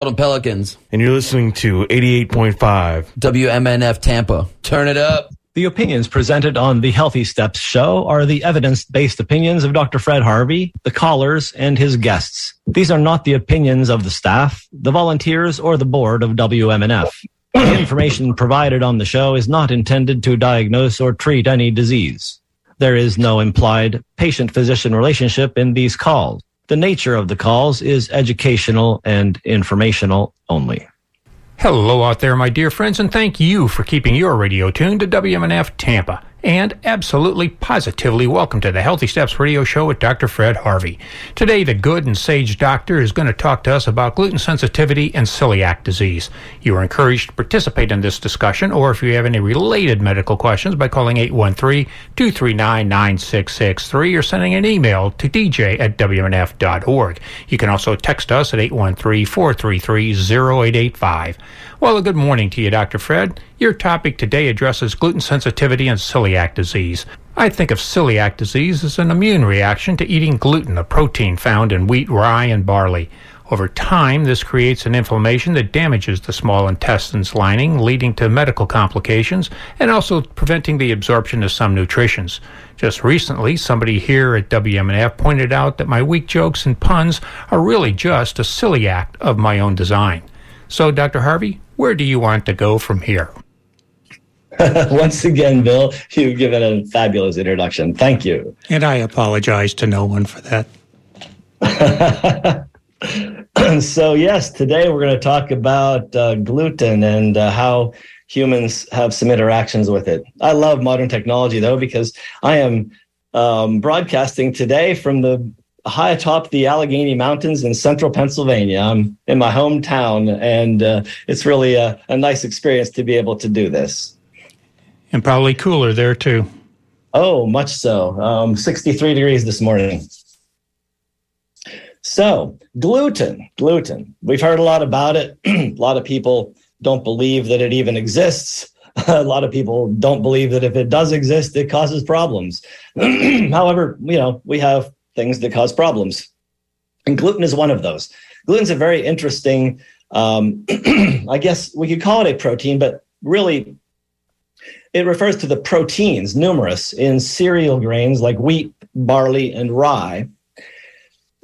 Pelicans. And you're listening to 88.5 WMNF Tampa. Turn it up. The opinions presented on the Healthy Steps show are the evidence based opinions of Dr. Fred Harvey, the callers, and his guests. These are not the opinions of the staff, the volunteers, or the board of WMNF. The information provided on the show is not intended to diagnose or treat any disease. There is no implied patient physician relationship in these calls. The nature of the calls is educational and informational only. Hello out there, my dear friends, and thank you for keeping your radio tuned to WMNF Tampa and absolutely positively welcome to the Healthy Steps Radio Show with Dr. Fred Harvey. Today, the good and sage doctor is going to talk to us about gluten sensitivity and celiac disease. You are encouraged to participate in this discussion, or if you have any related medical questions, by calling 813-239-9663 or sending an email to dj at wmnf.org. You can also text us at 813-433-0885. Well, a good morning to you, Dr. Fred. Your topic today addresses gluten sensitivity and celiac disease. I think of celiac disease as an immune reaction to eating gluten, a protein found in wheat, rye, and barley. Over time, this creates an inflammation that damages the small intestine's lining, leading to medical complications and also preventing the absorption of some nutrients. Just recently, somebody here at WMNF pointed out that my weak jokes and puns are really just a celiac of my own design. So, Dr. Harvey, where do you want to go from here? Once again, Bill, you've given a fabulous introduction. Thank you. And I apologize to no one for that. so, yes, today we're going to talk about uh, gluten and uh, how humans have some interactions with it. I love modern technology, though, because I am um, broadcasting today from the high atop the Allegheny Mountains in central Pennsylvania. I'm in my hometown, and uh, it's really a, a, nice experience to be able to do this. And probably cooler there, too. Oh, much so. Um, 63 degrees this morning. So, gluten, gluten. We've heard a lot about it. a lot of people don't believe that it even exists. a lot of people don't believe that if it does exist, it causes problems. However, you know, we have things that cause problems. And gluten is one of those. Gluten's a very interesting, um, I guess we could call it a protein, but really it refers to the proteins, numerous, in cereal grains like wheat, barley, and rye.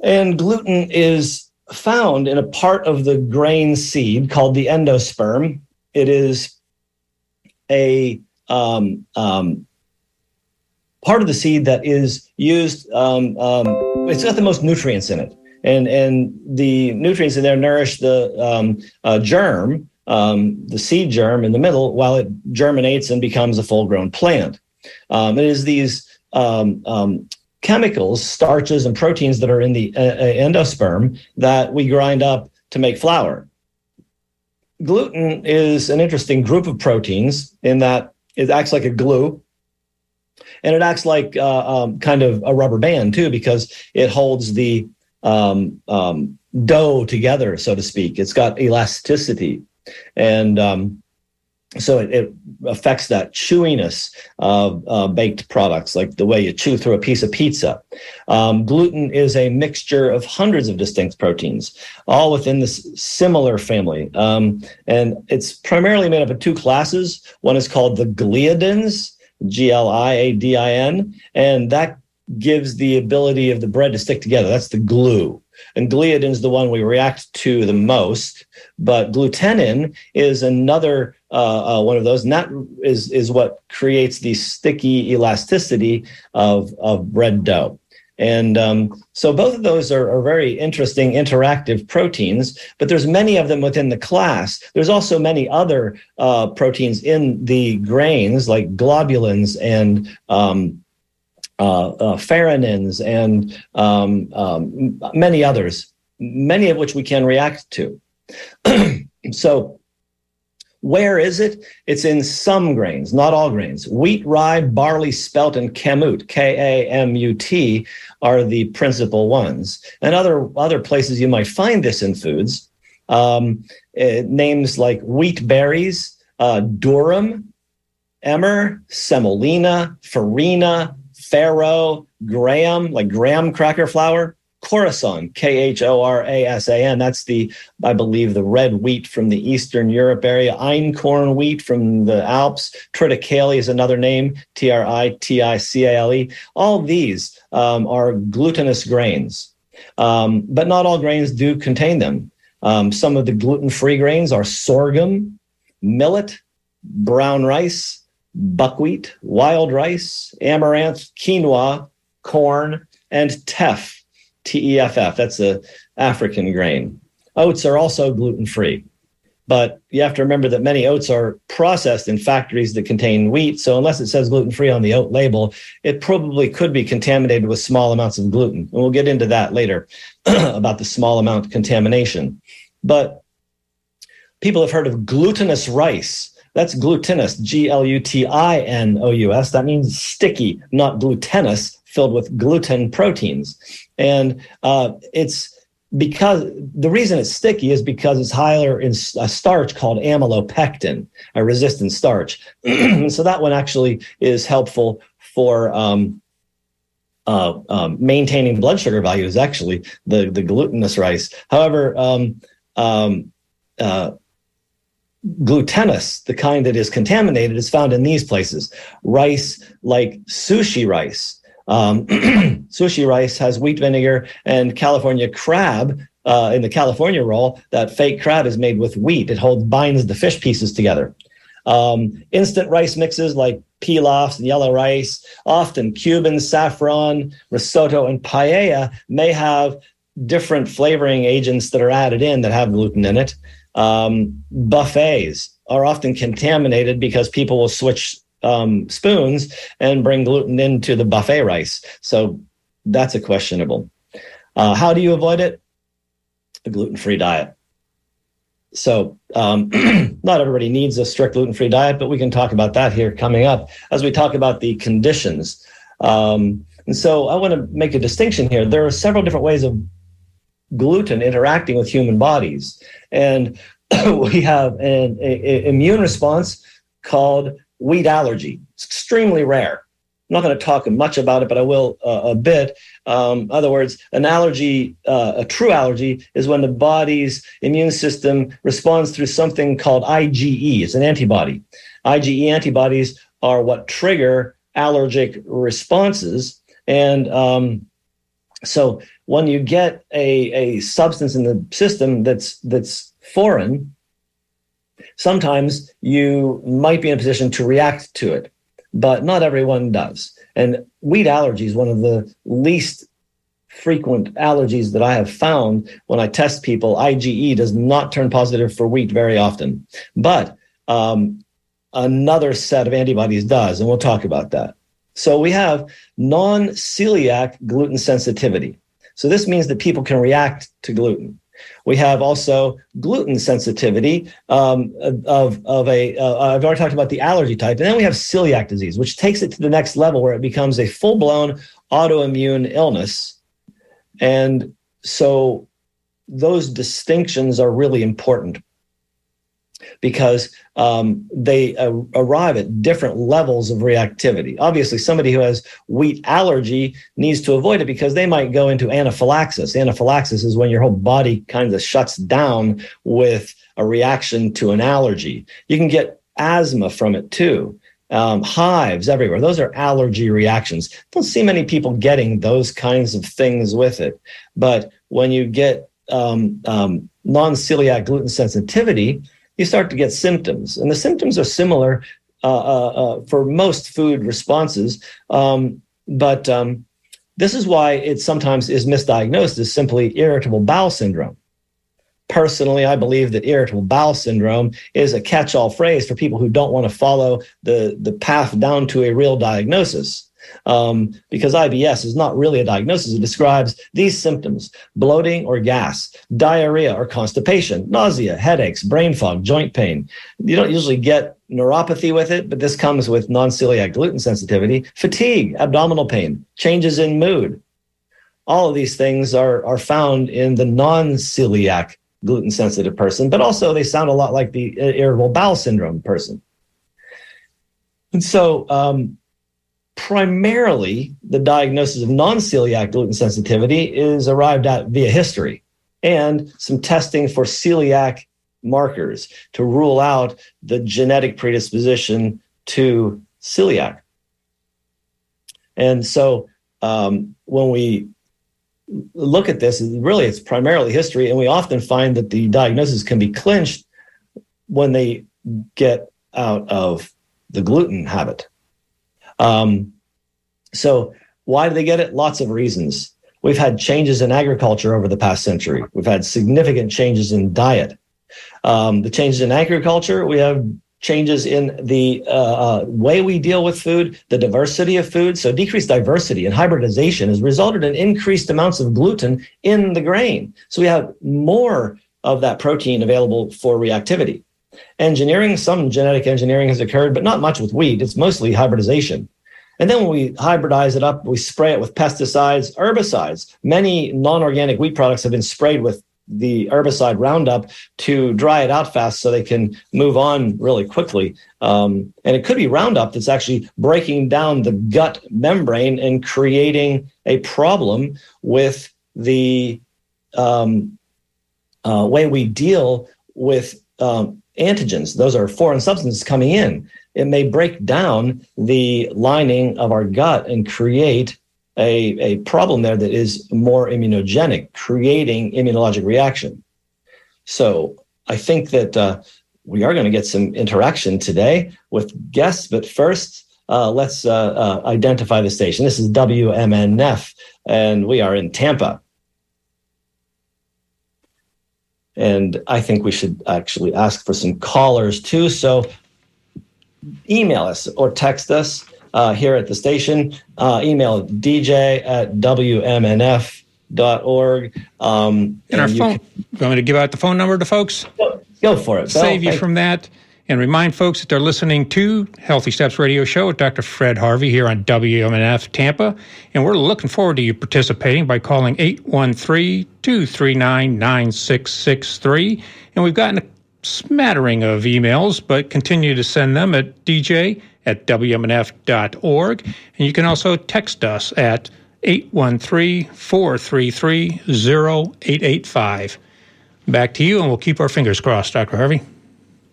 And gluten is found in a part of the grain seed called the endosperm. It is a um, um, part of the seed that is used. Um, um, it's got the most nutrients in it, and and the nutrients in there nourish the um, uh, germ, um, the seed germ in the middle, while it germinates and becomes a full-grown plant. Um, it is these um, chemicals, starches, and proteins that are in the uh, uh, endosperm that we grind up to make flour. Gluten is an interesting group of proteins in that it acts like a glue and it acts like uh, um, kind of a rubber band too because it holds the um, um, dough together, so to speak. It's got elasticity, and um, so it, it, affects that chewiness of uh, baked products, like the way you chew through a piece of pizza. Um, gluten is a mixture of hundreds of distinct proteins, all within this similar family. Um, and it's primarily made up of two classes. One is called the gliadins, G L I A D I N, and that gives the ability of the bread to stick together. That's the glue. And gliadin is the one we react to the most, but glutenin is another uh, uh, one of those, and that is is what creates the sticky elasticity of of bread dough. And um, so both of those are, are, very interesting interactive proteins, but there's many of them within the class. There's also many other uh, proteins in the grains like globulins and um, uh, uh, farinins and um, um many others, many of which we can react to. so where is it? It's in some grains, not all grains. Wheat, rye, barley, spelt, and kamut, K A M U T, are the principal ones. And other, other places you might find this in foods, um, uh, names like wheat berries, uh, durum, emmer, semolina, farina, farro, graham, like graham cracker flour, Khorasan, K H O R A S A N. That's the, I believe, the red wheat from the Eastern Europe area. Einkorn wheat from the Alps. Triticale is another name, T R I T I C A L E. All these um, are glutinous grains, um, but not all grains do contain them. Um, some of the gluten free grains are sorghum, millet, brown rice, buckwheat, wild rice, amaranth, quinoa, corn, and teff, T E F F. That's a African grain. Oats are also gluten free, but you have to remember that many oats are processed in factories that contain wheat. So unless it says gluten free on the oat label, it probably could be contaminated with small amounts of gluten. And we'll get into that later about the small amount contamination. But people have heard of glutinous rice. That's glutinous, G L U T I N O U S. That means sticky, not glutenous, filled with gluten proteins. And uh, it's because the reason it's sticky is because it's higher in a starch called amylopectin, a resistant starch. so that one actually is helpful for um, uh, um, maintaining blood sugar values. Actually, the the glutinous rice. However, um, um uh, glutenous, the kind that is contaminated, is found in these places. Rice, like sushi rice. Um, sushi rice has wheat vinegar, and California crab uh, in the California roll, that fake crab is made with wheat. It holds binds the fish pieces together. Um, instant rice mixes like pilafs and yellow rice, often Cuban saffron, risotto, and paella may have different flavoring agents that are added in that have gluten in it. Um, buffets are often contaminated because people will switch um, spoons and bring gluten into the buffet rice. So that's a questionable. Uh, how do you avoid it? A gluten free diet. So, um, not everybody needs a strict gluten free diet, but we can talk about that here coming up as we talk about the conditions. Um, and so, I want to make a distinction here. There are several different ways of gluten interacting with human bodies. And we have an a, a immune response called wheat allergy. It's extremely rare. I'm not going to talk much about it, but I will uh, a bit. Um, other words, an allergy, uh, a true allergy, is when the body's immune system responds through something called IgE. It's an antibody. IgE antibodies are what trigger allergic responses. And um, so when you get a, a substance in the system that's that's foreign, sometimes you might be in a position to react to it, but not everyone does. And wheat allergy is one of the least frequent allergies that I have found when I test people. IgE does not turn positive for wheat very often, but um, another set of antibodies does, and we'll talk about that. So we have non celiac gluten sensitivity. So this means that people can react to gluten. We have also gluten sensitivity um, of, of a. uh, already talked about the allergy type. And then we have celiac disease, which takes it to the next level where it becomes a full blown autoimmune illness. And so those distinctions are really important because um, they uh, arrive at different levels of reactivity. Obviously, somebody who has wheat allergy needs to avoid it because they might go into anaphylaxis. Anaphylaxis is when your whole body kind of shuts down with a reaction to an allergy. You can get asthma from it too. Um, hives everywhere. Those are allergy reactions. Don't see many people getting those kinds of things with it. But when you get um, um, non celiac gluten sensitivity, you start to get symptoms. And the symptoms are similar uh, uh, uh, for most food responses. Um, but um, this is why it sometimes is misdiagnosed as simply irritable bowel syndrome. Personally, I believe that irritable bowel syndrome is a catch all phrase for people who don't want to follow the, the path down to a real diagnosis um, because IBS is not really a diagnosis. It describes these symptoms bloating or gas, diarrhea or constipation, nausea, headaches, brain fog, joint pain. You don't usually get neuropathy with it, but this comes with non celiac gluten sensitivity, fatigue, abdominal pain, changes in mood. All of these things are, are found in the non celiac gluten sensitive person, but also they sound a lot like the irritable bowel syndrome person. And so, um, primarily the diagnosis of non celiac gluten sensitivity is arrived at via history and some testing for celiac markers to rule out the genetic predisposition to celiac. And so um, when we look at this, really it's primarily history, and we often find that the diagnosis can be clinched when they get out of the gluten habit. Um, so why do they get it? Lots of reasons. We've had changes in agriculture over the past century. We've had significant changes in diet. Um, the changes in agriculture, we have changes in the uh, uh, way we deal with food, the diversity of food. So, decreased diversity and hybridization has resulted in increased amounts of gluten in the grain. So, we have more of that protein available for reactivity. Engineering, some genetic engineering has occurred, but not much with wheat. It's mostly hybridization. And then when we hybridize it up, we spray it with pesticides, herbicides. Many non organic wheat products have been sprayed with the herbicide Roundup to dry it out fast so they can move on really quickly. Um, and it could be Roundup that's actually breaking down the gut membrane and creating a problem with the um, uh, way we deal with um, antigens. Those are foreign substances coming in. It may break down the lining of our gut and create a, a problem there that is more immunogenic, creating immunologic reaction. So I think that uh, we are going to get some interaction today with guests, but first, uh, let's uh, uh identify the station. This is WMNF, and we are in Tampa. And I think we should actually ask for some callers too. So email us or text us uh, here at the station. Uh, email dj at wmnf.org. Um, and, and our phone, can, you want me to give out the phone number to folks? Go, go for it. Save Bill, you from that. And remind folks that they're listening to Healthy Steps Radio Show with Dr. Fred Harvey here on WMNF Tampa. And we're looking forward to you participating by calling 813 239 9663. And we've gotten a smattering of emails, but continue to send them at dj at WMNF.org. And you can also text us at 813 433 0885. Back to you, and we'll keep our fingers crossed, Dr. Harvey.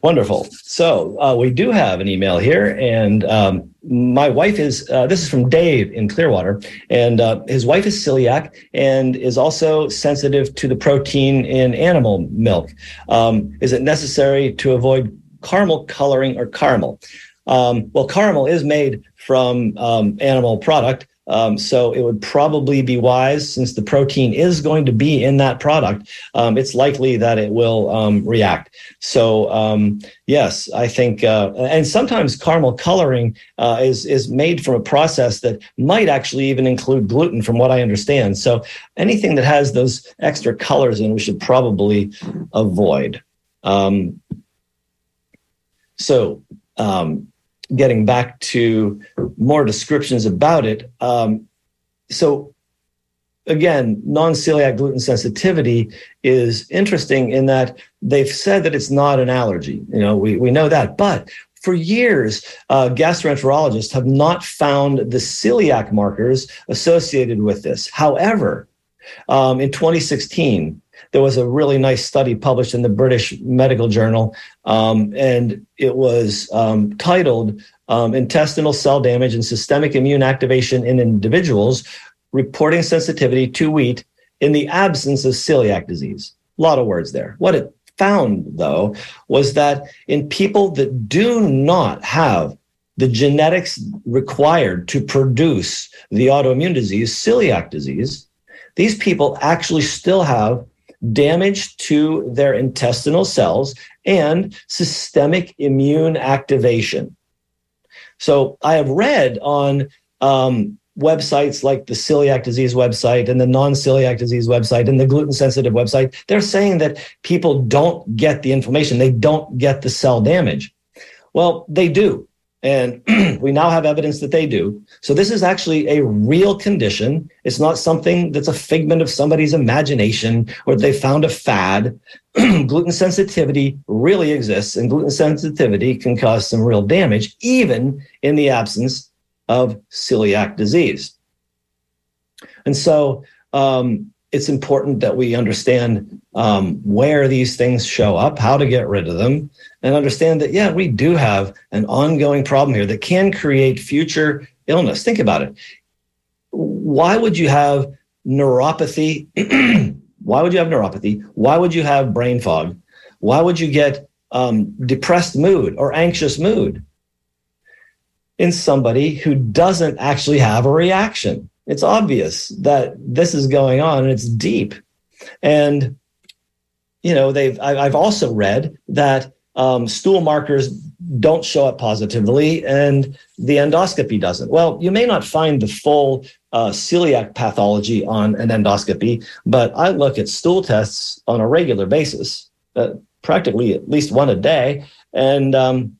Wonderful. So uh, we do have an email here, and um, my wife is. Uh, this is from Dave in Clearwater, and uh, his wife is celiac and is also sensitive to the protein in animal milk. Um, is it necessary to avoid caramel coloring or caramel? Um, well, caramel is made from um, animal product. Um, so it would probably be wise, since the protein is going to be in that product, um, it's likely that it will um, react. So um, yes, I think, uh, and sometimes caramel coloring uh, is is made from a process that might actually even include gluten, from what I understand. So anything that has those extra colors in, we should probably avoid. Um, so um, getting back to more descriptions about it. Um, so again, non-celiac gluten sensitivity is interesting in that they've said that it's not an allergy. You know, we, we know that, but for years, uh, gastroenterologists have not found the celiac markers associated with this. However, um, in 2016, there was a really nice study published in the British Medical Journal, um, and it was um, titled um, Intestinal Cell Damage and Systemic Immune Activation in Individuals Reporting Sensitivity to Wheat in the Absence of Celiac Disease. A lot of words there. What it found, though, was that in people that do not have the genetics required to produce the autoimmune disease, celiac disease, these people actually still have damage to their intestinal cells and systemic immune activation. So I have read on um, websites like the celiac disease website and the non-celiac disease website and the gluten sensitive website. They're saying that people don't get the inflammation they don't get the cell damage. Well they do and we now have evidence that they do. So this is actually a real condition. It's not something that's a figment of somebody's imagination or they found a fad. gluten sensitivity really exists, and gluten sensitivity can cause some real damage, even in the absence of celiac disease. And so um, it's important that we understand um, where these things show up, how to get rid of them, and understand that, yeah, we do have an ongoing problem here that can create future illness. Think about it. Why would you have neuropathy? Why would you have neuropathy? Why would you have brain fog? Why would you get um, depressed mood or anxious mood in somebody who doesn't actually have a reaction? It's obvious that this is going on and it's deep. And, you know, they've, I've also read that um, stool markers don't show up positively and the endoscopy doesn't. Well, you may not find the full uh, celiac pathology on an endoscopy, but I look at stool tests on a regular basis, uh, practically at least one a day. And um,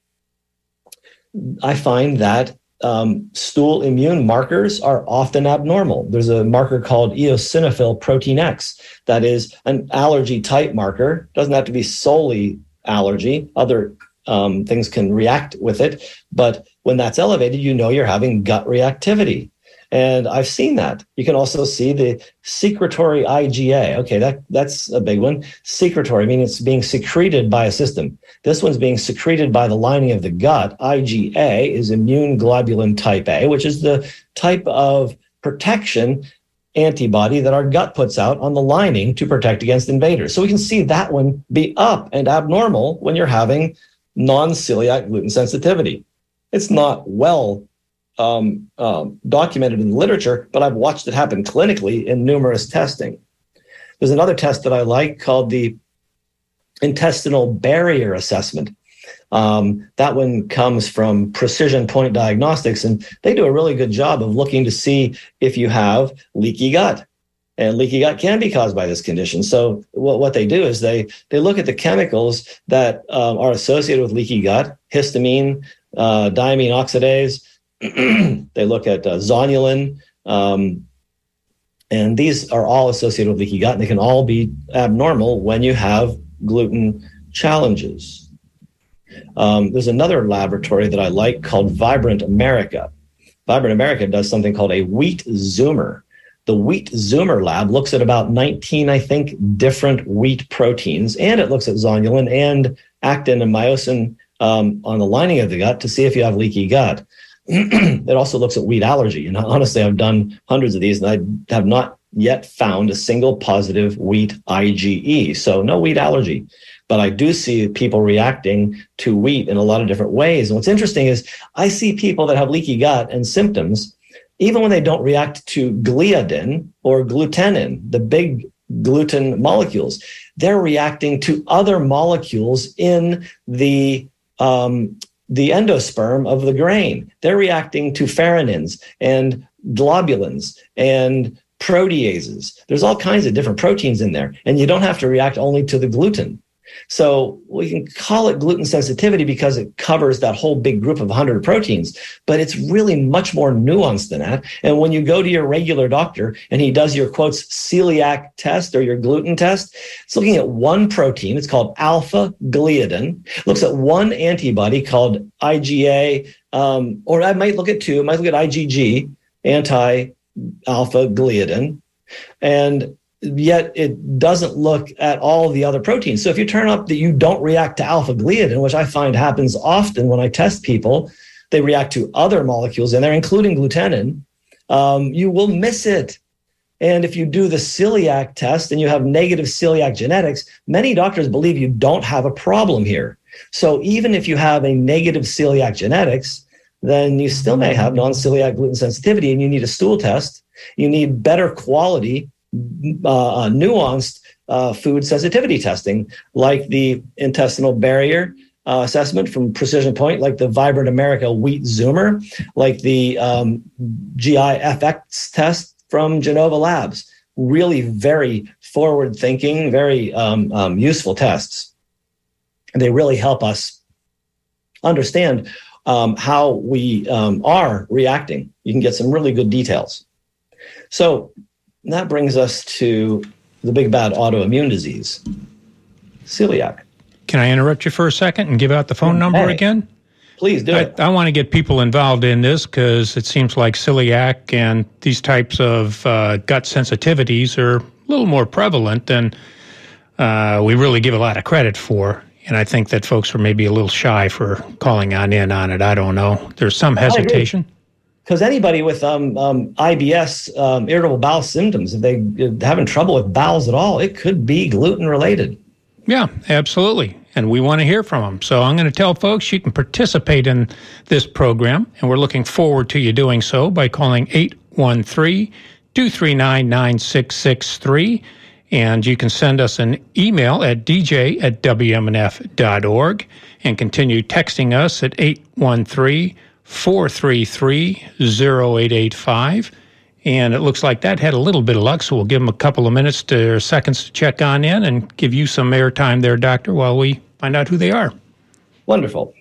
I find that um, stool immune markers are often abnormal. There's a marker called eosinophil protein X that is an allergy type marker. Doesn't have to be solely allergy. Other um, things can react with it, but when that's elevated, you know you're having gut reactivity. And I've seen that. You can also see the secretory IgA. Okay, that, that's a big one. Secretory, meaning it's being secreted by a system. This one's being secreted by the lining of the gut. IgA is immune globulin type A, which is the type of protection antibody that our gut puts out on the lining to protect against invaders. So we can see that one be up and abnormal when you're having non celiac gluten sensitivity. It's not well um, um, documented in the literature, but I've watched it happen clinically in numerous testing. There's another test that I like called the intestinal barrier assessment. Um, that one comes from Precision Point Diagnostics, and they do a really good job of looking to see if you have leaky gut. And leaky gut can be caused by this condition. So what, what they do is they they look at the chemicals that um, are associated with leaky gut, histamine, uh, diamine oxidase, they look at uh, zonulin, um, and these are all associated with leaky gut, and they can all be abnormal when you have gluten challenges. Um, there's another laboratory that I like called Vibrant America. Vibrant America does something called a wheat zoomer. The wheat zoomer lab looks at about 19, I think, different wheat proteins, and it looks at zonulin and actin and myosin um, on the lining of the gut to see if you have leaky gut. it also looks at wheat allergy. And honestly, I've done hundreds of these and I have not yet found a single positive wheat IgE. So no wheat allergy. But I do see people reacting to wheat in a lot of different ways. And what's interesting is I see people that have leaky gut and symptoms, even when they don't react to gliadin or glutenin, the big gluten molecules, they're reacting to other molecules in the um, the endosperm of the grain. They're reacting to farinins and globulins and proteases. There's all kinds of different proteins in there, and you don't have to react only to the gluten. So we can call it gluten sensitivity because it covers that whole big group of 100 proteins, but it's really much more nuanced than that. And when you go to your regular doctor and he does your quotes celiac test or your gluten test, it's looking at one protein. It's called alpha gliadin. Looks at one antibody called IgA, um, or I might look at two. I might look at IgG, anti alpha gliadin. And yet it doesn't look at all the other proteins. So if you turn up that you don't react to alpha gliadin, which I find happens often when I test people, they react to other molecules in there, including glutenin, um, you will miss it. And if you do the celiac test and you have negative celiac genetics, many doctors believe you don't have a problem here. So even if you have a negative celiac genetics, then you still may have non-celiac gluten sensitivity and you need a stool test. You need better quality uh, nuanced uh, food sensitivity testing, like the intestinal barrier uh, assessment from Precision Point, like the Vibrant America Wheat Zoomer, like the um, GI FX test from Genova Labs. Really, very forward thinking, very um, um, useful tests. And they really help us understand um, how we um, are reacting. You can get some really good details. So, and that brings us to the big bad autoimmune disease, celiac. Can I interrupt you for a second and give out the phone number hey, again? Please do I, it. I want to get people involved in this because it seems like celiac and these types of uh, gut sensitivities are a little more prevalent than uh, we really give a lot of credit for. And I think that folks are maybe a little shy for calling on in on it. I don't know. There's some hesitation. Because anybody with um, um, IBS, um, irritable bowel symptoms, if they having trouble with bowels at all, it could be gluten related. Yeah, absolutely. And we want to hear from them. So I'm going to tell folks you can participate in this program, and we're looking forward to you doing so by calling 813 239 9663. And you can send us an email at dj at wmnf.org and continue texting us at 813 433 0885. And it looks like that had a little bit of luck, so we'll give them a couple of minutes to, or seconds to check on in and give you some airtime there, Doctor, while we find out who they are. Wonderful.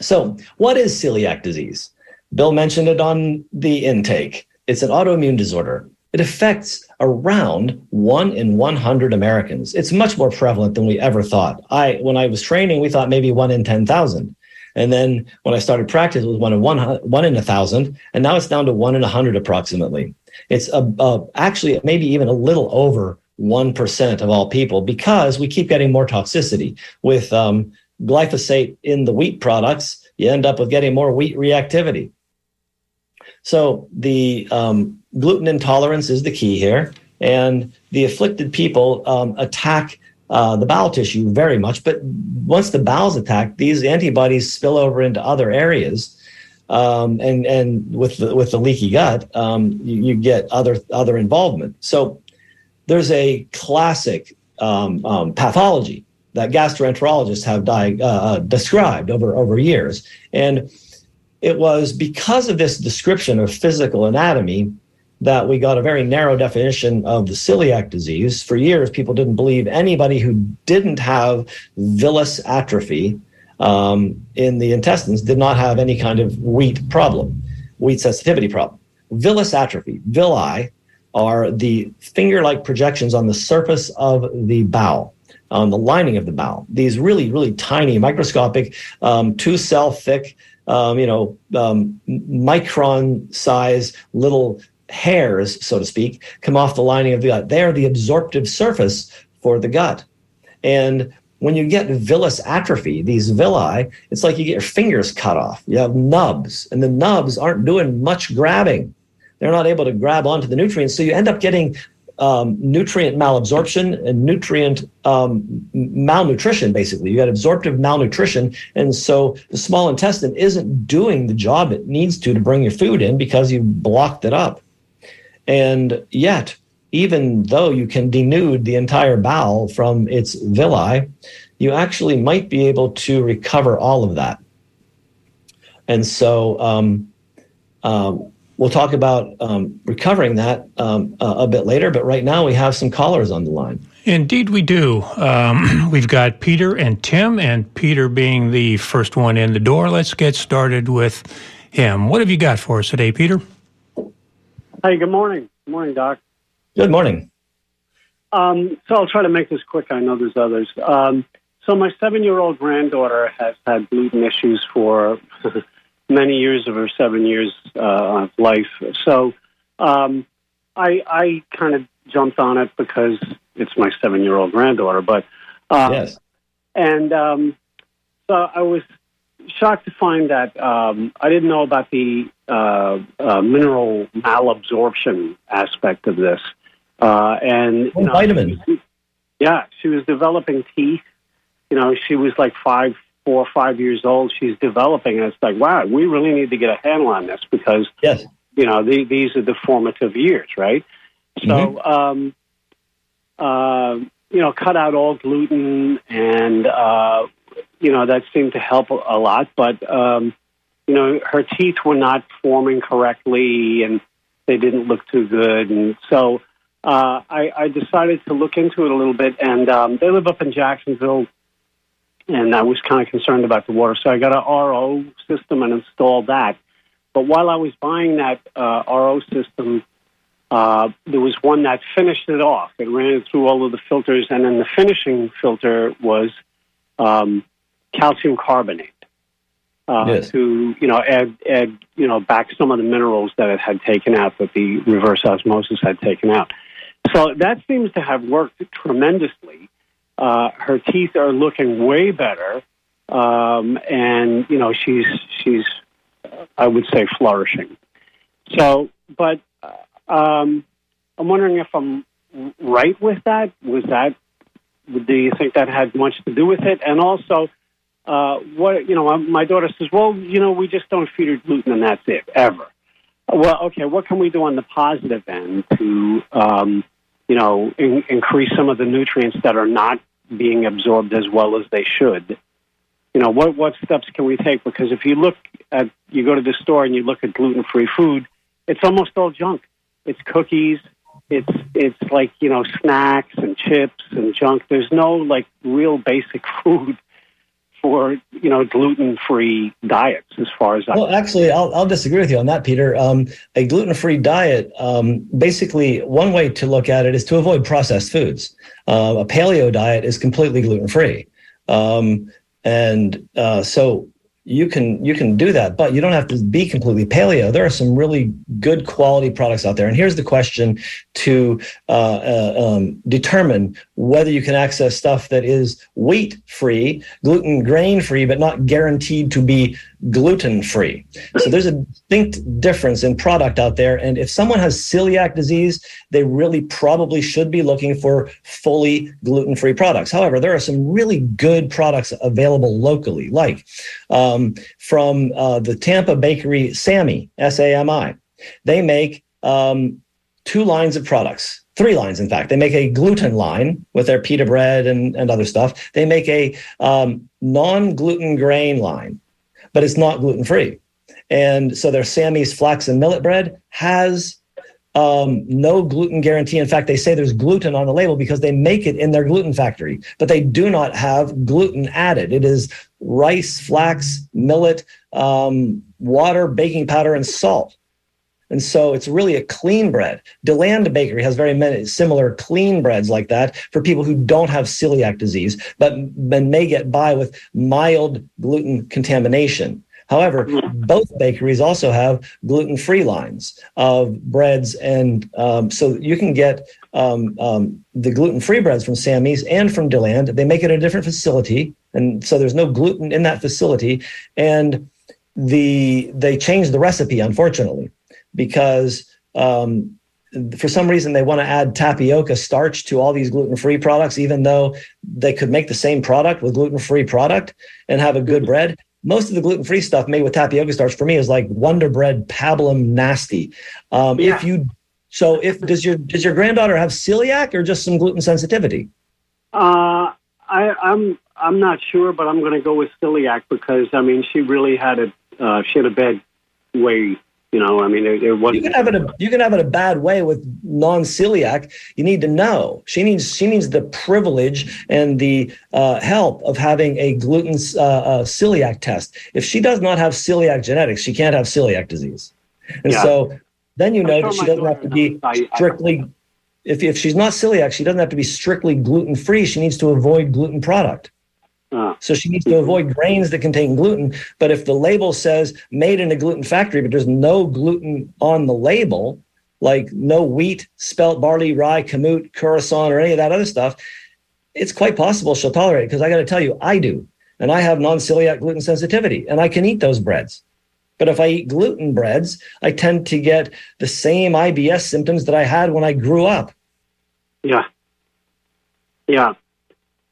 So, what is celiac disease? Bill mentioned it on the intake. It's an autoimmune disorder. It affects around one in 100 Americans. It's much more prevalent than we ever thought. I, when I was training, we thought maybe one in 10,000. And then when I started practice, it was one in one, one in a thousand, and now it's down to one in a hundred approximately. It's a, a, actually maybe even a little over one percent of all people because we keep getting more toxicity with um, glyphosate in the wheat products. You end up with getting more wheat reactivity. So the um, gluten intolerance is the key here, and the afflicted people um, attack uh, the bowel tissue very much. But once the bowel's attacked, these antibodies spill over into other areas, um, and and with the, with the leaky gut, um, you, you, get other other involvement. So there's a classic um, um pathology that gastroenterologists have di- uh, described over over years, and it was because of this description of physical anatomy that we got a very narrow definition of the celiac disease. For years, people didn't believe anybody who didn't have villus atrophy um, in the intestines did not have any kind of wheat problem, wheat sensitivity problem. Villus atrophy, villi, are the finger like projections on the surface of the bowel. On the lining of the bowel, these really, really tiny, microscopic, um, two cell thick, um, you know, um, micron size little hairs, so to speak, come off the lining of the gut. They're the absorptive surface for the gut. And when you get villus atrophy, these villi, it's like you get your fingers cut off. You have nubs, and the nubs aren't doing much grabbing. They're not able to grab onto the nutrients. So you end up getting um, nutrient malabsorption and nutrient um, malnutrition, basically. You got absorptive malnutrition. And so the small intestine isn't doing the job it needs to to bring your food in because you blocked it up. And yet, even though you can denude the entire bowel from its villi, you actually might be able to recover all of that. And so um, um, we'll talk about um, recovering that uh, a bit later, but right now we have some callers on the line. Indeed, we do. Um, we've got Peter and Tim, and Peter being the first one in the door. Let's get started with him. What have you got for us today, Peter? Hey, good morning. Good morning, Doc. Good morning. Um, so I'll try to make this quick. I know there's others. Um, so my seven-year-old granddaughter has had gluten issues for many years of her seven years uh, of life. So um, I, I kind of jumped on it because it's my seven-year-old granddaughter. But uh, yes, and um, so I was shocked to find that um, I didn't know about the uh, uh, mineral malabsorption aspect of this. Uh, and you know, vitamin. yeah, she was developing teeth. You know, she was like five, four, five years old. She's developing, and it's like, wow, we really need to get a handle on this because yes, you know, the, these are the formative years, right? So, mm-hmm. um, uh, you know, cut out all gluten and uh, you know, that seemed to help a lot. But, um, you know, her teeth were not forming correctly and they didn't look too good. And so uh, I, I decided to look into it a little bit. And um, they live up in Jacksonville. And I was kind of concerned about the water. So I got an RO system and installed that. But while I was buying that uh, RO system, uh, there was one that finished it off. It ran through all of the filters, and then the finishing filter was um, calcium carbonate. uh, Yes. to you know add add you know back some of the minerals that it had taken out that the reverse osmosis had taken out. So that seems to have worked tremendously. Uh, her teeth are looking way better, um, and you know she's she's uh, I would say flourishing. So, but uh, um, I'm wondering if I'm right with that. Was that? Do you think that had much to do with it? And also, uh, what you know, my daughter says, "Well, you know, we just don't feed her gluten, and that's it, ever." Well, okay. What can we do on the positive end to, um, you know, in, increase some of the nutrients that are not being absorbed as well as they should? You know, what what steps can we take? Because if you look at, you go to the store and you look at gluten free food, it's almost all junk. It's cookies. It's it's like you know snacks and chips and junk. There's no like real basic food for you know gluten free diets as far as I Well, actually, I'll, I'll disagree with you on that, Peter. Um, a gluten free diet, um, basically, one way to look at it is to avoid processed foods. Uh, a paleo diet is completely gluten free. Um, and uh, so you can you can do that, but you don't have to be completely paleo. There are some really good quality products out there. And here's the question to uh, uh, um, determine whether you can access stuff that is wheat free, gluten grain free, but not guaranteed to be gluten free. So there's a distinct difference in product out there. And if someone has celiac disease, they really probably should be looking for fully gluten free products. However, there are some really good products available locally, like um, from uh, the Tampa bakery, Sami, S A M I. They make um, two lines of products, three lines, in fact. They make a gluten line with their pita bread and, and other stuff. They make a um, non gluten grain line, but it's not gluten free. And so their Sami's flax and millet bread has um, no gluten guarantee. In fact, they say there's gluten on the label because they make it in their gluten factory, but they do not have gluten added. It is rice, flax, millet, um, water, baking powder, and salt. And so it's really a clean bread. Deland Bakery has very many similar clean breads like that for people who don't have celiac disease, but, but may get by with mild gluten contamination. However, both bakeries also have gluten-free lines of breads, and um, so you can get um, um, the gluten-free breads from Sami's and from Deland. They make it at a different facility, and so there's no gluten in that facility. And the they changed the recipe, unfortunately, because um, for some reason they want to add tapioca starch to all these gluten-free products, even though they could make the same product with gluten-free product and have a good bread most of the gluten-free stuff made with tapioca starch for me is like Wonder Bread pablum nasty. Um, Yeah. If you so if does your does your granddaughter have celiac or just some gluten sensitivity? Uh, I, I'm I'm not sure, but I'm going to go with celiac because I mean she really had a uh, she had a bad way. You know, I mean it, it You wasn't. can have it a you can have it a bad way with non-celiac. You need to know she needs she needs the privilege and the uh, help of having a gluten uh, uh, celiac test. If she does not have celiac genetics, she can't have celiac disease. And Yeah. so then you know sure that she doesn't have to be knows. I- I- strictly. If, if she's not celiac, she doesn't have to be strictly gluten free. She needs to avoid gluten product. Uh, So she needs to avoid grains that contain gluten. But if the label says made in a gluten factory, but there's no gluten on the label, like no wheat, spelt, barley, rye, kamut, curacao, or any of that other stuff, it's quite possible she'll tolerate it. Because I got to tell you, I do. And I have non celiac gluten sensitivity, and I can eat those breads. But if I eat gluten breads, I tend to get the same IBS symptoms that I had when I grew up. yeah, yeah.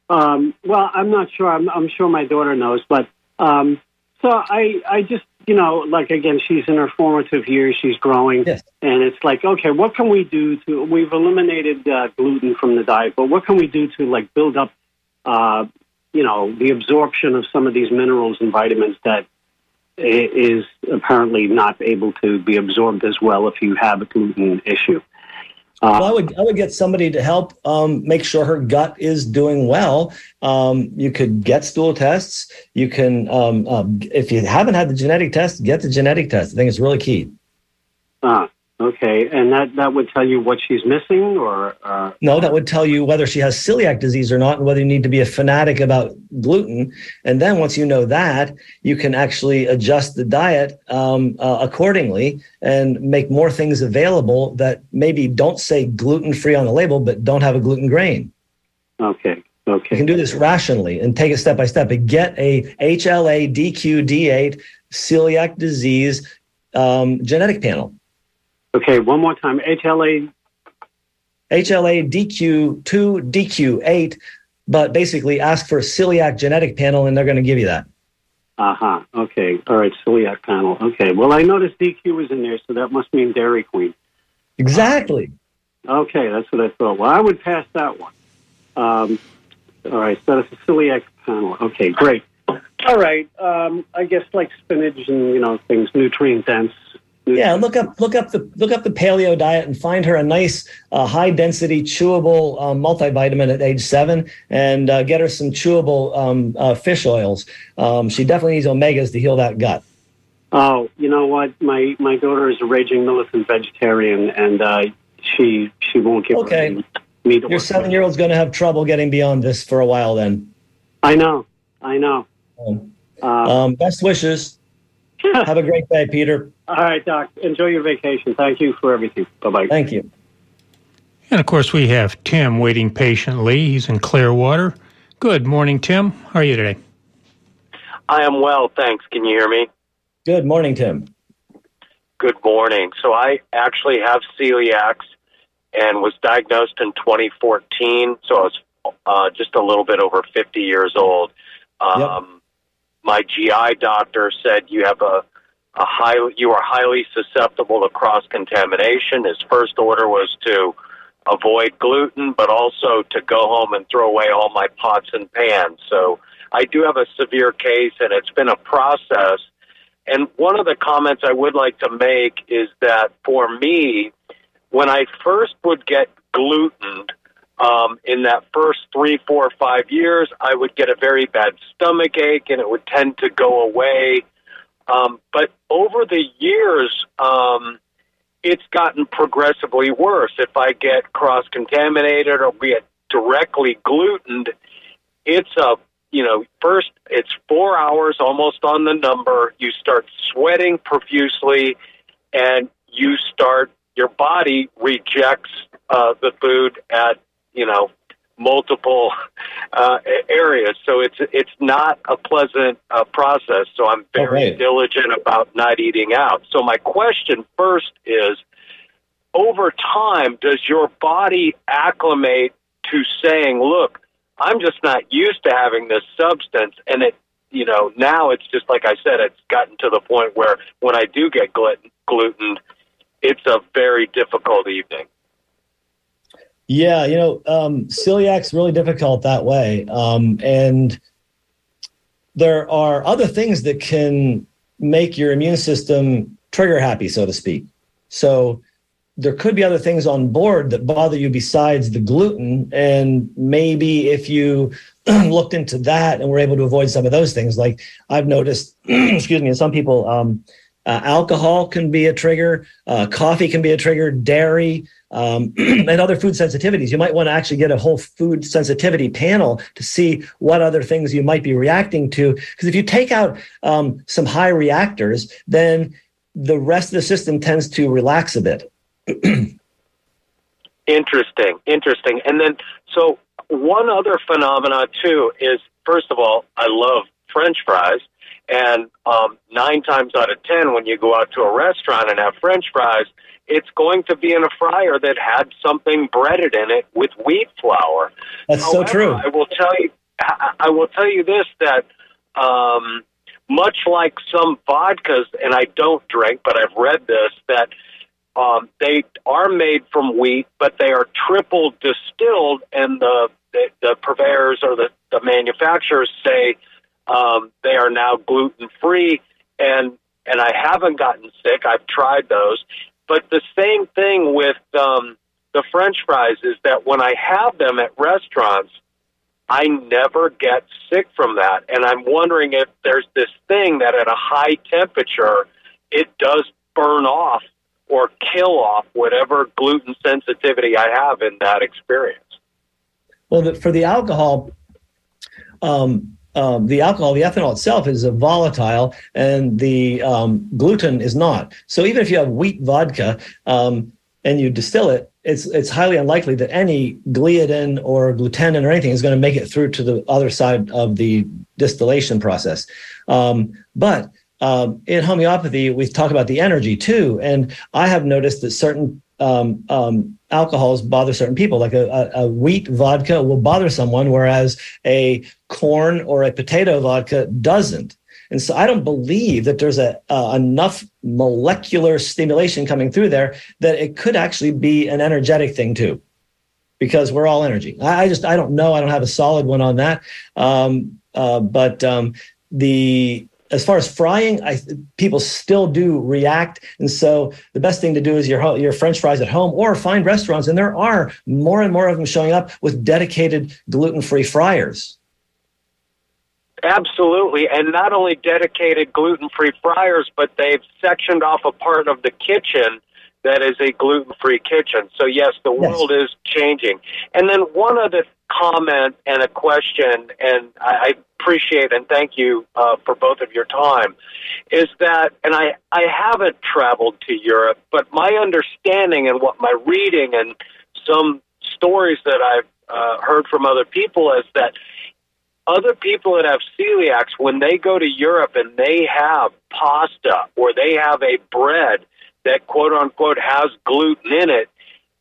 Um, well, I'm not sure. I'm, I'm sure my daughter knows, but um, so I I just you know like again she's in her formative years. She's growing. Yes. And it's like, okay, what can we do to? We've eliminated uh, gluten from the diet, but what can we do to like build up, uh, you know, the absorption of some of these minerals and vitamins that is apparently not able to be absorbed as well if you have a gluten issue. Well, I Uh, would I would get somebody to help um, make sure her gut is doing well. Um, you could get stool tests. You can, um, um, if you haven't had the genetic test, get the genetic test. I think it's really key. uh, Okay, and that that would tell you what she's missing, or uh, No, that would tell you whether she has celiac disease or not, and whether you need to be a fanatic about gluten. And then once you know that, you can actually adjust the diet um, uh, accordingly and make more things available that maybe don't say gluten free on the label, but don't have a gluten grain. okay, Okay. You can do this rationally and take it step by step. But get a HLA DQ-D8 celiac disease um, genetic panel. Okay. One more time. HLA. HLA DQ2, DQ8, but basically ask for a celiac genetic panel and they're going to give you that. Uh huh. Okay. All right. Celiac panel. Okay. Well, I noticed DQ was in there, so that must mean Dairy Queen. Exactly. Okay, that's what I thought. Well, I would pass that one. Um, all right, so that's a celiac panel. Okay, great. All right, um, I guess like spinach and you know things nutrient dense. Yeah, look up look up the look up the paleo diet and find her a nice uh, high density chewable um, multivitamin at age seven, and uh, get her some chewable um, uh, fish oils. Um, she definitely needs omegas to heal that gut. Oh, you know what? My my daughter is a raging militant vegetarian, and uh, she she won't give Okay. meat. Your seven year old's going to have trouble getting beyond this for a while. Then, I know, I know. um, Uh, um, best wishes. Have a great day, Peter. all right, Doc. Enjoy your vacation. Thank you for everything. Bye bye. Thank you. And of course, we have Tim waiting patiently. He's in Clearwater. Good morning, Tim. How are you today? I am well, thanks. Can you hear me? Good morning, Tim. Good morning. So I actually have celiacs and was diagnosed in 2014. So I was uh, just a little bit over 50 years old. Um, My GI doctor said you have a, a high, you are highly susceptible to cross contamination. His first order was to avoid gluten, but also to go home and throw away all my pots and pans. So I do have a severe case, and it's been a process. And one of the comments I would like to make is that for me, when I first would get gluten, um, in that first three, four, five years, I would get a very bad stomach ache and it would tend to go away. Um, but over the years, um, it's gotten progressively worse. If I get cross contaminated or get directly glutened, it's a you know, first it's four hours almost on the number. You start sweating profusely, and you start your body rejects uh, the food at you know multiple uh, areas. So it's it's not a pleasant uh, process. So I'm very right. diligent about not eating out. So my question first is. Over time, does your body acclimate to saying, "Look, I'm just not used to having this substance. And it, you know, now it's just like I said, it's gotten to the point where when I do get gluten, gluten, it's a very difficult evening. Yeah, you know, um, celiac's really difficult that way, um, and there are other things that can make your immune system trigger happy, so to speak. So there could be other things on board that bother you besides the gluten, and maybe if you looked into that and were able to avoid some of those things, like I've noticed, excuse me, some people. Um, uh, alcohol can be a trigger. Uh, coffee can be a trigger. Dairy um, and other food sensitivities. You might want to actually get a whole food sensitivity panel to see what other things you might be reacting to. Because if you take out um, some high reactors, then the rest of the system tends to relax a bit. Interesting, interesting. And then, so one other phenomena too is, first of all, I love French fries. And um, nine times out of ten, when you go out to a restaurant and have French fries, it's going to be in a fryer that had something breaded in it with wheat flour. That's so true. I will tell you, I I will tell you this that um, much like some vodkas, and I don't drink, but I've read this that um, they are made from wheat, but they are triple distilled, and the the, the purveyors or the, the manufacturers say um, they are now gluten free, and and I haven't gotten sick. I've tried those, but the same thing with um, the French fries is that when I have them at restaurants, I never get sick from that, and I'm wondering if there's this thing that at a high temperature it does burn off or kill off whatever gluten sensitivity I have in that experience. Well, the, for the alcohol, um, um, the alcohol, the ethanol itself is a volatile, and the um, gluten is not. So even if you have wheat vodka um, and you distill it, it's it's highly unlikely that any gliadin or glutenin or anything is going to make it through to the other side of the distillation process. Um, but um, in homeopathy, we talk about the energy too, and I have noticed that certain um, um, alcohols bother certain people. Like a, a, a, wheat vodka will bother someone, whereas a corn or a potato vodka doesn't. And so I don't believe that there's a, uh, enough molecular stimulation coming through there that it could actually be an energetic thing too, because we're all energy. I, I just I don't know. I don't have a solid one on that. Um, uh, but um, the as far as frying, I, people still do react, and so the best thing to do is your your French fries at home, or find restaurants, and there are more and more of them showing up with dedicated gluten free fryers. Absolutely. And not only dedicated gluten free fryers, but they've sectioned off a part of the kitchen that is a gluten free kitchen. So, yes, the yes. world is changing. And then one other comment and a question, and I appreciate and thank you uh, for both of your time, is that, and I, I haven't traveled to Europe, but my understanding and what my reading and some stories that I've uh, heard from other people is that other people that have celiacs, when they go to Europe and they have pasta or they have a bread that quote unquote has gluten in it,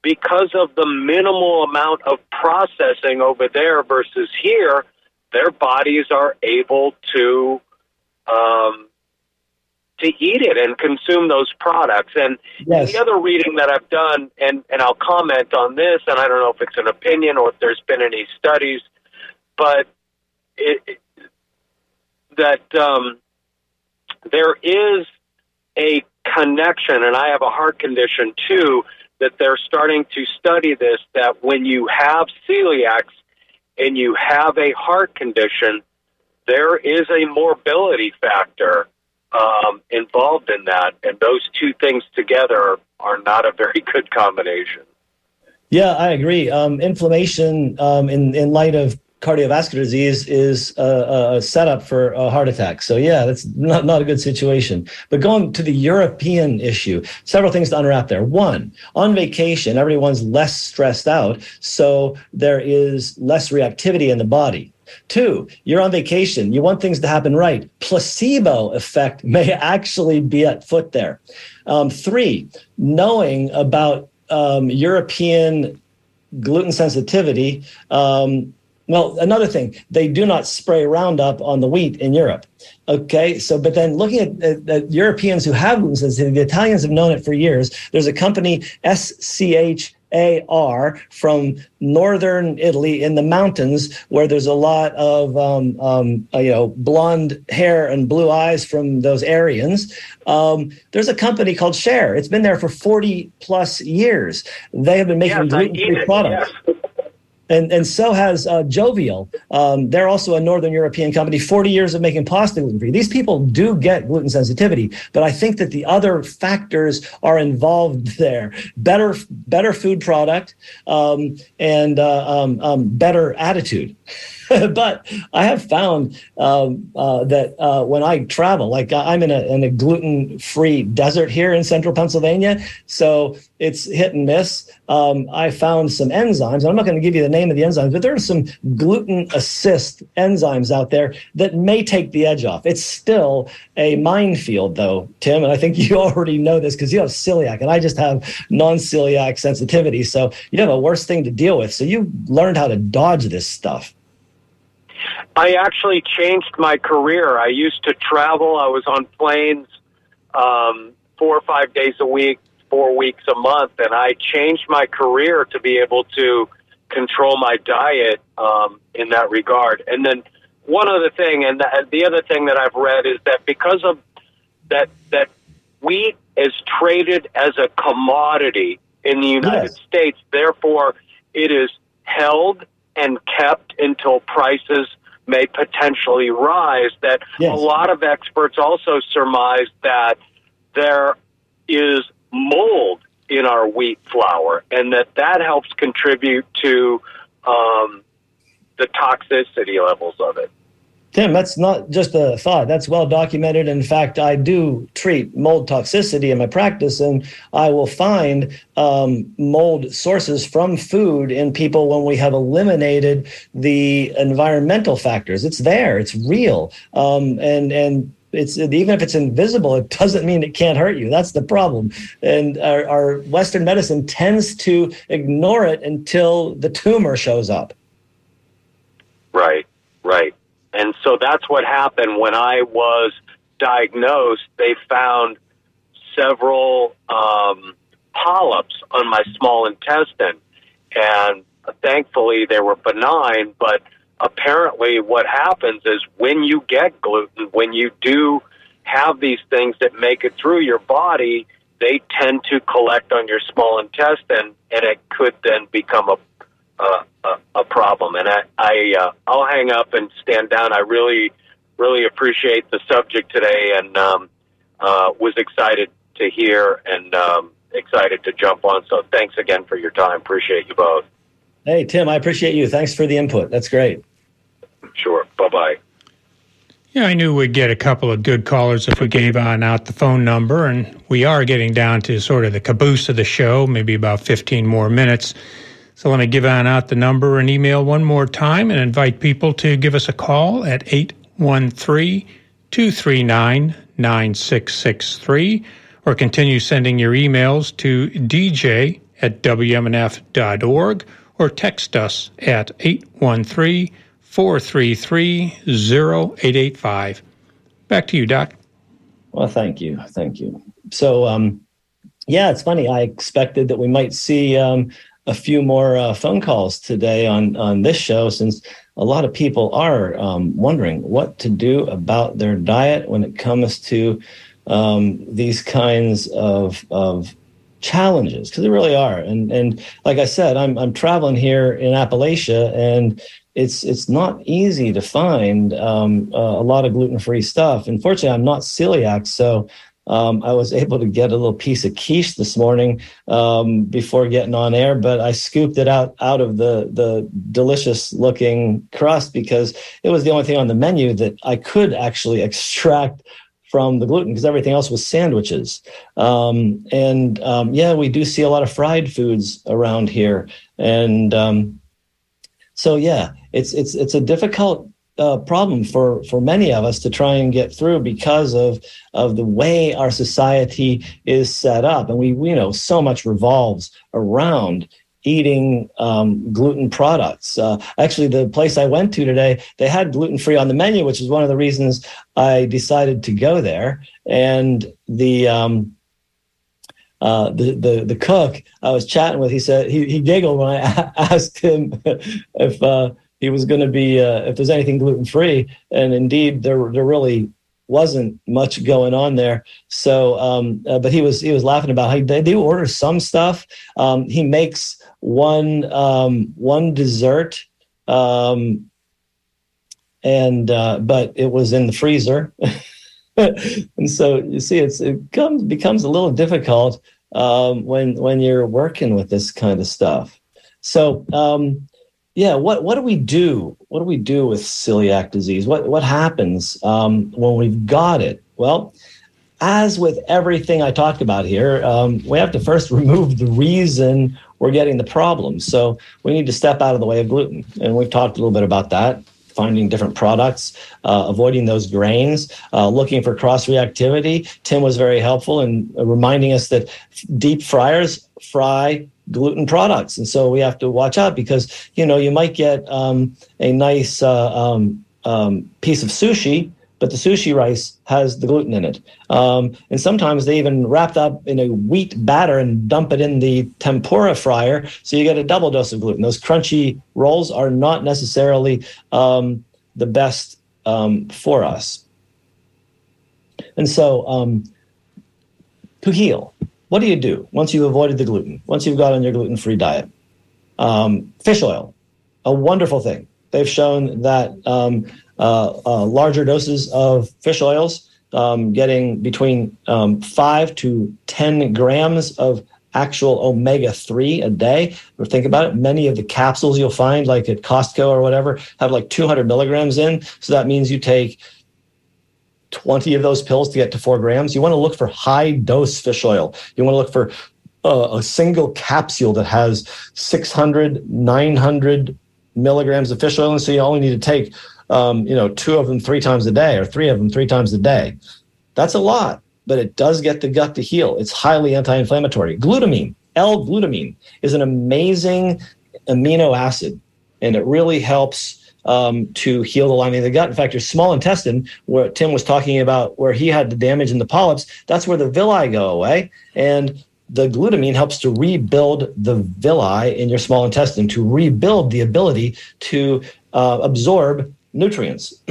because of the minimal amount of processing over there versus here, their bodies are able to um, to eat it and consume those products. And yes. the other reading that I've done, and, and I'll comment on this, and I don't know if it's an opinion or if there's been any studies, but it, that um, there is a connection, and I have a heart condition too, that they're starting to study this that when you have celiacs and you have a heart condition, there is a morbidity factor um, involved in that, and those two things together are not a very good combination. Yeah, I agree. Um, inflammation, um, in in light of cardiovascular disease is a, a, setup for a heart attack. So yeah, that's not, not a good situation. But going to the European issue, several things to unwrap there. One, on vacation, everyone's less stressed out, so there is less reactivity in the body. Two, you're on vacation. You want things to happen right. Placebo effect may actually be at foot there. Um, three, knowing about um, European gluten sensitivity um, well, another thing, they do not spray Roundup on the wheat in Europe. Okay, so but then looking at, at, at Europeans who have gluten sensitivity, the Italians have known it for years. There's a company, SCH AR from northern Italy in the mountains where there's a lot of um, um, uh, you know blonde hair and blue eyes from those Aryans. Um, there's a company called Schär. It's been there for 40 plus years. They have been making gluten-free products. Yes and and so has uh, Jovial. Um, they're also a Northern European company. Forty years of making pasta gluten free. These people do get gluten sensitivity, but I think that the other factors are involved there. Better better food product um, and uh, um, um better attitude. but I have found um, uh, that uh, when I travel, like I'm in a, in a gluten free desert here in central Pennsylvania, so it's hit and miss. Um, I found some enzymes. I'm not going to give you the name of the enzymes, but there are some gluten assist enzymes out there that may take the edge off. It's still a minefield, though, Tim, and I think you already know this because you have celiac, and I just have non celiac sensitivity. So you have a worse thing to deal with. So you learned how to dodge this stuff. I actually changed my career. I used to travel. I was on planes um, four or five days a week, four weeks a month, and I changed my career to be able to control my diet um, in that regard. And then one other thing, and the, the other thing that I've read is that because of that, that wheat is traded as a commodity in the United yes. States, therefore it is held and kept until prices may potentially rise. That yes. a lot of experts also surmise that there is mold in our wheat flour, and that that helps contribute to um, the toxicity levels of it. Tim, that's not just a thought. That's well documented. In fact, I do treat mold toxicity in my practice, and I will find um, mold sources from food in people when we have eliminated the environmental factors. It's there, it's real, um, and and it's even if it's invisible, it doesn't mean it can't hurt you. That's the problem. And our, our Western medicine tends to ignore it until the tumor shows up. Right, right. And so that's what happened when I was diagnosed. They found several um, polyps on my small intestine, and thankfully they were benign. But apparently, what happens is when you get gluten, when you do have these things that make it through your body, they tend to collect on your small intestine, and it could then become a a, a, problem. And I, I uh, I'll hang up and stand down. I really, really appreciate the subject today, and um, uh, was excited to hear and um, excited to jump on. So thanks again for your time. Appreciate you both. Hey Tim, I appreciate you. Thanks for the input. That's great. Sure. Bye bye. Yeah, I knew we'd get a couple of good callers if we gave on out the phone number, and we are getting down to sort of the caboose of the show, maybe about 15 more minutes. So let me give on out the number and email one more time and invite people to give us a call at 813 239 9663 or continue sending your emails to dj at wmnf.org or text us at 813 433 0885. Back to you, Doc. Well, thank you. Thank you. So, um, yeah, it's funny. I expected that we might see um, a few more uh, phone calls today on on this show since a lot of people are um, wondering what to do about their diet when it comes to um, these kinds of of challenges because they really are and and like I said I'm I'm traveling here in Appalachia and it's it's not easy to find um, uh, a lot of gluten free stuff. Unfortunately, I'm not celiac, so um, I was able to get a little piece of quiche this morning um, before getting on air, but I scooped it out out of the the delicious looking crust because it was the only thing on the menu that I could actually extract from the gluten because everything else was sandwiches. Um, and um, yeah, we do see a lot of fried foods around here, and um, so yeah, it's it's it's a difficult uh, problem for for many of us to try and get through because of of the way our society is set up, and we, you know so much revolves around eating um, gluten products. Uh, actually, the place I went to today, they had gluten free on the menu, which is one of the reasons I decided to go there. And the um, uh, the, the the cook I was chatting with, he said he, he giggled when I asked him if uh, he was going to be uh, if there's anything gluten free, and indeed there there really wasn't much going on there. So, um, uh, but he was he was laughing about how they do order some stuff. Um, he makes one um, one dessert, um, and uh, but it was in the freezer. and so you see, it's it comes becomes a little difficult um, when when you're working with this kind of stuff. So um, yeah, what what do we do? What do we do with celiac disease? What what happens um, when we've got it? Well, as with everything I talked about here, um, we have to first remove the reason we're getting the problem. So we need to step out of the way of gluten, and we've talked a little bit about that. Finding different products, uh, avoiding those grains, uh, looking for cross reactivity. Tim was very helpful in reminding us that deep fryers fry gluten products, and so we have to watch out because you know you might get um, a nice uh, um, um, piece of sushi, but the sushi rice has the gluten in it, um, and sometimes they even wrap up in a wheat batter and dump it in the tempura fryer, so you get a double dose of gluten. Those crunchy rolls are not necessarily um, the best for us, and so to heal what do you do once you've avoided the gluten, once you've got on your gluten free diet? Um, fish oil, a wonderful thing. They've shown that um, uh, uh, larger doses of fish oils um, getting between um, five to 10 grams of actual omega 3 a day. Or think about it, many of the capsules you'll find, like at Costco or whatever, have like 200 milligrams in. So that means you take 20 of those pills to get to four grams. You want to look for high dose fish oil. You want to look for uh, a single capsule that has 600, 900 milligrams of fish oil. And so you only need to take, um, you know, two of them three times a day or three of them three times a day. That's a lot, but it does get the gut to heal. It's highly anti inflammatory. Glutamine, L glutamine, is an amazing amino acid, and it really helps um, to heal the lining of the gut. In fact, your small intestine, where Tim was talking about where he had the damage in the polyps, that's where the villi go away. And the glutamine helps to rebuild the villi in your small intestine, to rebuild the ability to uh, absorb nutrients.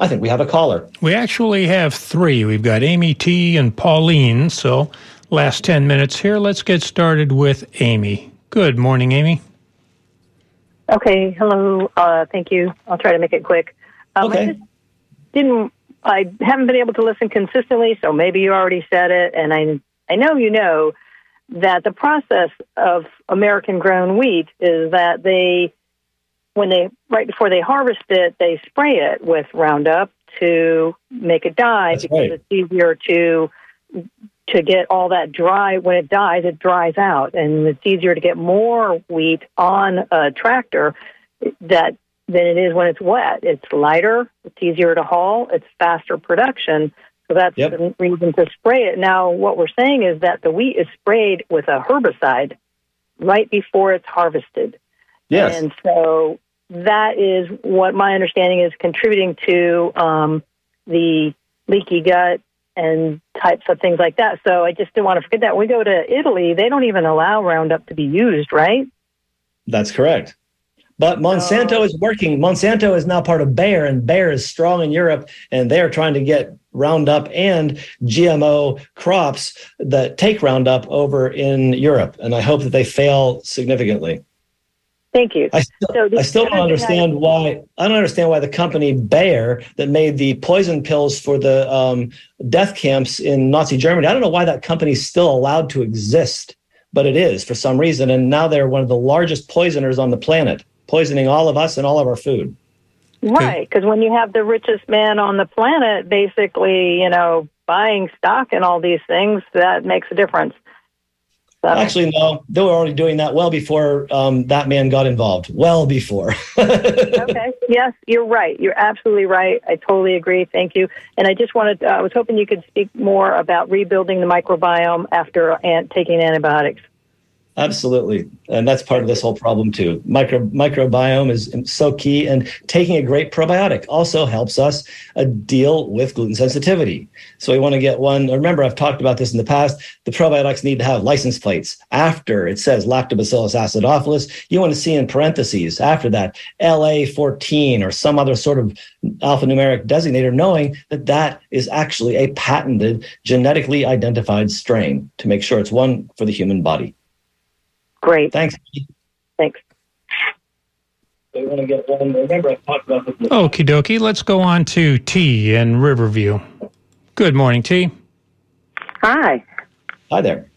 I think we have a caller. We actually have three. We've got Amy T and Pauline. So, last 10 minutes here. Let's get started with Amy. Good morning, Amy. Okay. Hello. Uh, thank you. I'll try to make it quick. Um, okay. I just didn't. I haven't been able to listen consistently, so maybe you already said it, and I I know you know that the process of American grown wheat is that they, when they, right before they harvest it, they spray it with Roundup to make it die That's because right. it's easier to, to get all that dry. When it dies, it dries out and it's easier to get more wheat on a tractor that than it is when it's wet. It's lighter, it's easier to haul, it's faster production. So that's Yep. the reason to spray it. Now, what we're saying is that the wheat is sprayed with a herbicide right before it's harvested. Yes. And so that is what my understanding is contributing to um, the leaky gut and types of things like that. So I just didn't want to forget that. When we go to Italy, they don't even allow Roundup to be used, right? That's correct. But Monsanto Oh. is working. Monsanto is now part of Bayer, and Bayer is strong in Europe, and they're trying to get Roundup and GMO crops that take Roundup over in Europe. And I hope that they fail significantly. Thank you. I still, So the I still don't other thing I- understand why. I don't understand why the company Bayer that made the poison pills for the um, death camps in Nazi Germany. I don't know why that company is still allowed to exist, but it is for some reason. And now they're one of the largest poisoners on the planet, poisoning all of us and all of our food. Right, because when you have the richest man on the planet basically, you know, buying stock and all these things, that makes a difference. So, Actually, no, they were already doing that well before um, that man got involved. Well before. okay. Yes, you're right. You're absolutely right. I totally agree. Thank you. And I just wanted, uh, I was hoping you could speak more about rebuilding the microbiome after an- taking antibiotics. Absolutely. And that's part of this whole problem too. Micro, microbiome is so key and taking a great probiotic also helps us uh, deal with gluten sensitivity. So we want to get one. Remember, I've talked about this in the past. The probiotics need to have license plates. After it says lactobacillus acidophilus, you want to see in parentheses after that LA14 or some other sort of alphanumeric designator, knowing that that is actually a patented genetically identified strain to make sure it's one for the human body. Great. Thanks. Thanks. We want to get one. Remember, I talked about this. Okie dokie. Let's go on to T in Riverview. Good morning, T. Hi. Hi there.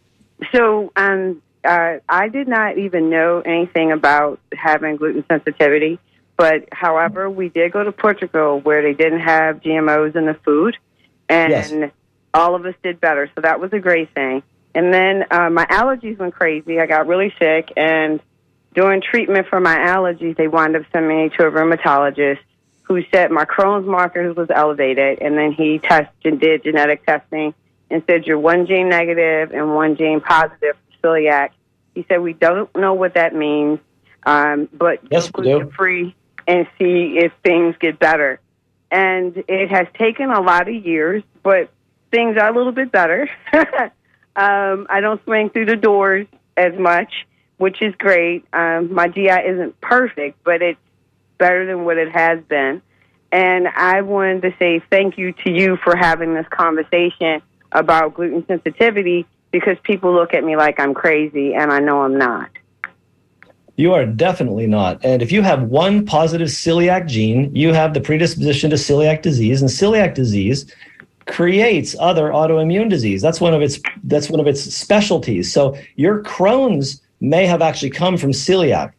So, um, uh, I did not even know anything about having gluten sensitivity, but however, we did go to Portugal where they didn't have GMOs in the food, and Yes. all of us did better. So that was a great thing. And then uh, my allergies went crazy. I got really sick, and during treatment for my allergies, they wound up sending me to a rheumatologist who said my Crohn's markers was elevated, and then he tested, and did genetic testing, and said you're one gene negative and one gene positive for celiac. He said we don't know what that means, um, but Yes, gluten free and see if things get better. And it has taken a lot of years, but things are a little bit better. um, I don't swing through the doors as much, which is great. Um, my GI isn't perfect, but it's better than what it has been. And I wanted to say thank you to you for having this conversation about gluten sensitivity because people look at me like I'm crazy, and I know I'm not. You are definitely not. And if you have one positive celiac gene, you have the predisposition to celiac disease. And celiac disease creates other autoimmune disease. That's one of its that's one of its specialties. So your Crohn's may have actually come from celiac.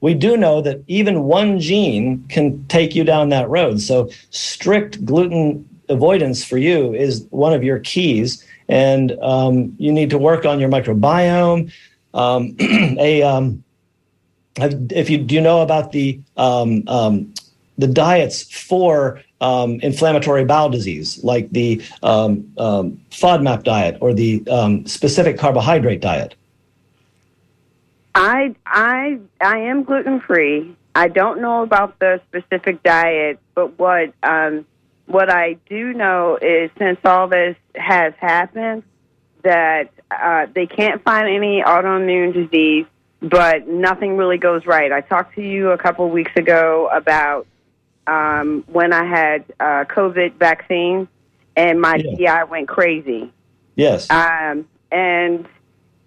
We do know that even one gene can take you down that road. So strict gluten avoidance for you is one of your keys, and um, you need to work on your microbiome. Um, a um, if you do you know about the um, um, the diets for um, inflammatory bowel disease, like the um, um, FODMAP diet or the um, specific carbohydrate diet? I I I am gluten free. I don't know about the specific diet, but what um, what I do know is since all this has happened, that uh, they can't find any autoimmune disease, but nothing really goes right. I talked to you a couple weeks ago about um, when I had uh, COVID vaccine, and my Yeah. GI went crazy. Yes. Um, and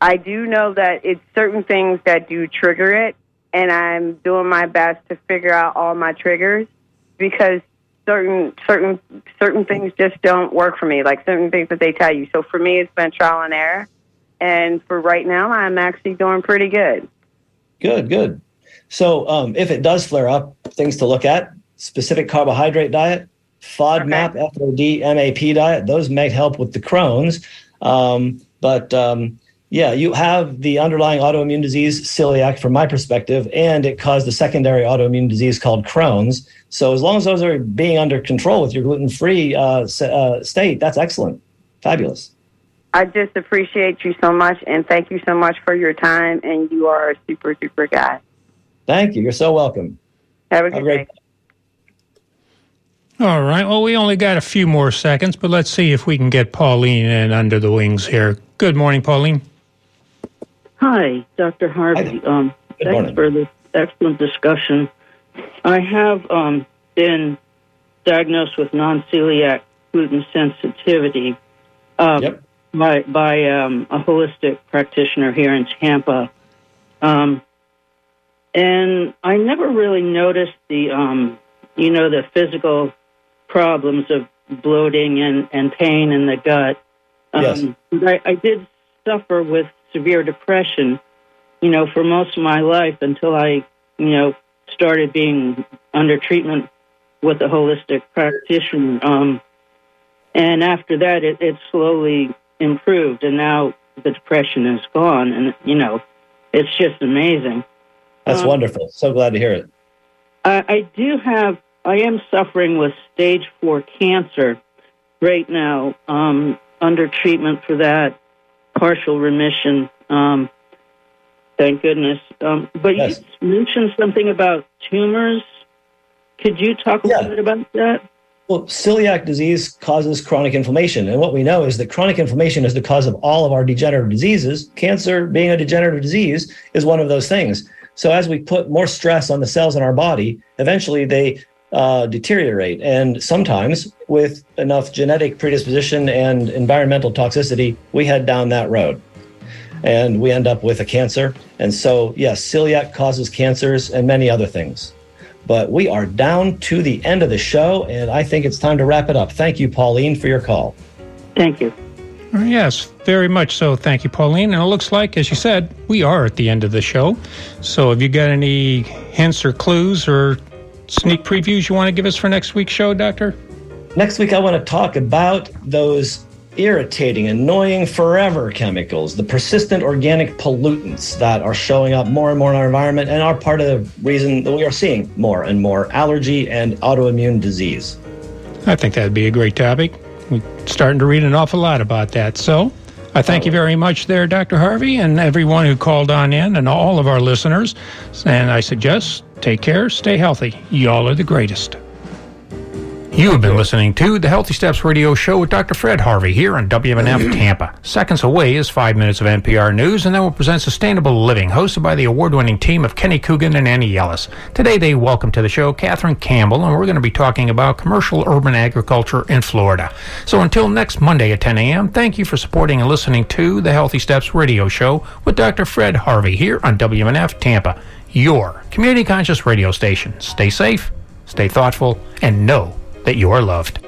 I do know that it's certain things that do trigger it, and I'm doing my best to figure out all my triggers because certain certain certain things just don't work for me, like certain things that they tell you. So for me, it's been trial and error, and for right now, I'm actually doing pretty good. Good, good. So um, if it does flare up, things to look at: specific carbohydrate diet, FODMAP, F-O-D-M-A-P diet. Those may help with the Crohn's. Um, but um, yeah, you have the underlying autoimmune disease, celiac, from my perspective, and it caused a secondary autoimmune disease called Crohn's. So as long as those are being under control with your gluten-free uh, s- uh, state, that's excellent, fabulous. I just appreciate you so much, and thank you so much for your time. And you are a super super guy. Thank you. You're so welcome. Have a Have a great day. All right. Well, we only got a few more seconds, but let's see if we can get Pauline in under the wings here. Good morning, Pauline. Hi, Dr. Harvey. Um, Good thanks morning. for this excellent discussion. I have um, been diagnosed with non-celiac gluten sensitivity um, Yep. by by um, a holistic practitioner here in Tampa, um, and I never really noticed the um, you know the physical problems of bloating and, and pain in the gut. Yes. I, I did suffer with severe depression, you know, for most of my life until I, you know, started being under treatment with a holistic practitioner. Um, and after that, it, it slowly improved, and now the depression is gone, and you know, it's just amazing. That's Um, wonderful. So glad to hear it. I, I do have, I am suffering with stage four cancer right now, um, under treatment for that, partial remission. Um, thank goodness. Um, but Yes. you mentioned something about tumors. Could you talk a Yeah. little bit about that? Well, celiac disease causes chronic inflammation. And what we know is that chronic inflammation is the cause of all of our degenerative diseases. Cancer, being a degenerative disease, is one of those things. So, as we put more stress on the cells in our body, eventually they uh, deteriorate. And sometimes, with enough genetic predisposition and environmental toxicity, we head down that road and we end up with a cancer. And so, yes, celiac causes cancers and many other things. But we are down to the end of the show, and I think it's time to wrap it up. Thank you, Pauline, for your call. Thank you. Yes, very much so. Thank you, Pauline. And it looks like, as you said, we are at the end of the show. So, have you got any hints or clues or sneak previews you want to give us for next week's show, Doctor? Next week, I want to talk about those irritating, annoying forever chemicals, the persistent organic pollutants that are showing up more and more in our environment and are part of the reason that we are seeing more and more allergy and autoimmune disease. I think that'd be a great topic. We're starting to read an awful lot about that. So, I thank you very much there, Dr. Harvey, and everyone who called on in, and all of our listeners. And I suggest take care, stay healthy. Y'all are the greatest. You have been listening to the Healthy Steps Radio Show with Dr. Fred Harvey here on WMNF mm-hmm. Tampa. Seconds away is five minutes of NPR News, and then we'll present Sustainable Living, hosted by the award winning team of Kenny Coogan and Annie Ellis. Today, they welcome to the show Catherine Campbell, and we're going to be talking about commercial urban agriculture in Florida. So until next Monday at 10 a.m., thank you for supporting and listening to the Healthy Steps Radio Show with Dr. Fred Harvey here on WMNF Tampa, your community conscious radio station. Stay safe, stay thoughtful, and know that you are loved.